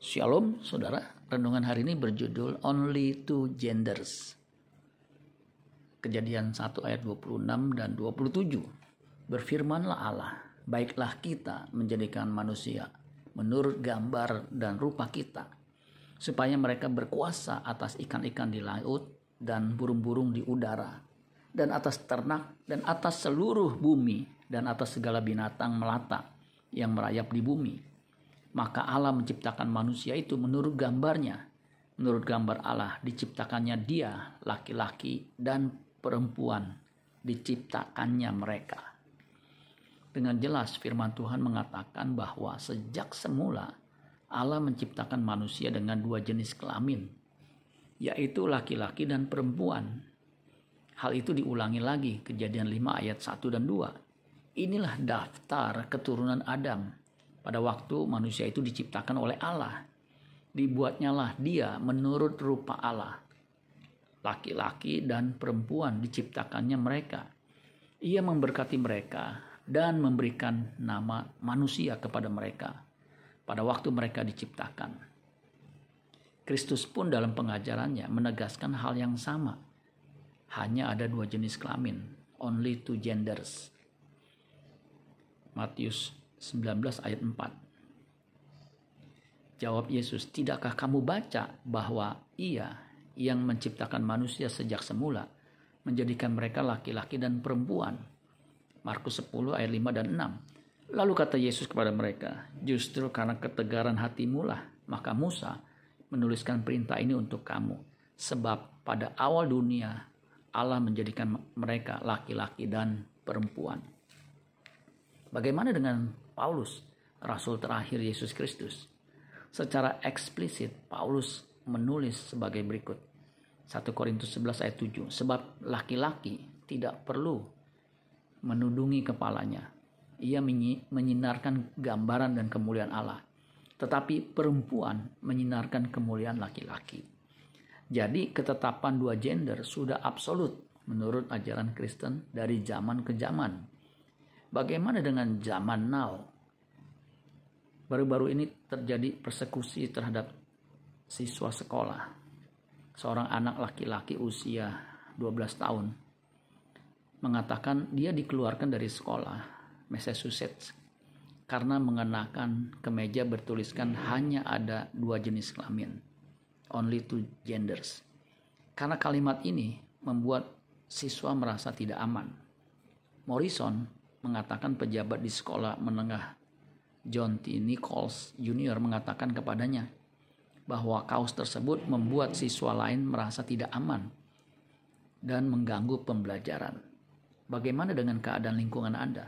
Shalom, saudara. Renungan hari ini berjudul Only Two Genders. Kejadian 1 ayat 26 dan 27. Berfirmanlah Allah, baiklah kita menjadikan manusia menurut gambar dan rupa kita, supaya mereka berkuasa atas ikan-ikan di laut dan burung-burung di udara, dan atas ternak dan atas seluruh bumi dan atas segala binatang melata yang merayap di bumi. Maka Allah menciptakan manusia itu menurut gambarnya. Menurut gambar Allah diciptakannya dia, laki-laki dan perempuan. Diciptakannya mereka. Dengan jelas firman Tuhan mengatakan bahwa sejak semula Allah menciptakan manusia dengan dua jenis kelamin, yaitu laki-laki dan perempuan. Hal itu diulangi lagi kejadian 5 ayat 1 dan 2 Inilah daftar keturunan Adam. Pada waktu manusia itu diciptakan oleh Allah. Dibuatnyalah dia menurut rupa Allah. Laki-laki dan perempuan diciptakannya mereka. Ia memberkati mereka dan memberikan nama manusia kepada mereka pada waktu mereka diciptakan. Kristus pun dalam pengajarannya menegaskan hal yang sama. Hanya ada dua jenis kelamin, only two genders. Matius 19 ayat 4. Jawab Yesus, tidakkah kamu baca bahwa ia yang menciptakan manusia sejak semula menjadikan mereka laki-laki dan perempuan? Markus 10 ayat 5 dan 6. Lalu kata Yesus kepada mereka, justru karena ketegaran hatimu lah, maka Musa menuliskan perintah ini untuk kamu. Sebab pada awal dunia Allah menjadikan mereka laki-laki dan perempuan. Bagaimana dengan Paulus, rasul terakhir Yesus Kristus? Secara eksplisit Paulus menulis sebagai berikut. 1 Korintus 11 ayat 7. Sebab laki-laki tidak perlu menudungi kepalanya. Ia menyinarkan gambaran dan kemuliaan Allah. Tetapi perempuan menyinarkan kemuliaan laki-laki. Jadi ketetapan dua gender sudah absolut menurut ajaran Kristen dari zaman ke zaman Bagaimana dengan zaman now? Baru-baru ini terjadi persekusi terhadap siswa sekolah. Seorang anak laki-laki usia 12 tahun mengatakan dia dikeluarkan dari sekolah Massachusetts karena mengenakan kemeja bertuliskan hanya ada dua jenis kelamin, only two genders. Karena kalimat ini membuat siswa merasa tidak aman. Morrison mengatakan pejabat di sekolah menengah John T. Nichols Jr. mengatakan kepadanya bahwa kaos tersebut membuat siswa lain merasa tidak aman dan mengganggu pembelajaran. Bagaimana dengan keadaan lingkungan Anda?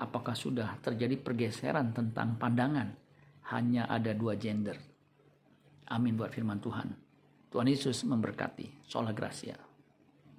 Apakah sudah terjadi pergeseran tentang pandangan hanya ada dua gender? Amin buat firman Tuhan. Tuhan Yesus memberkati. Sola Gracia.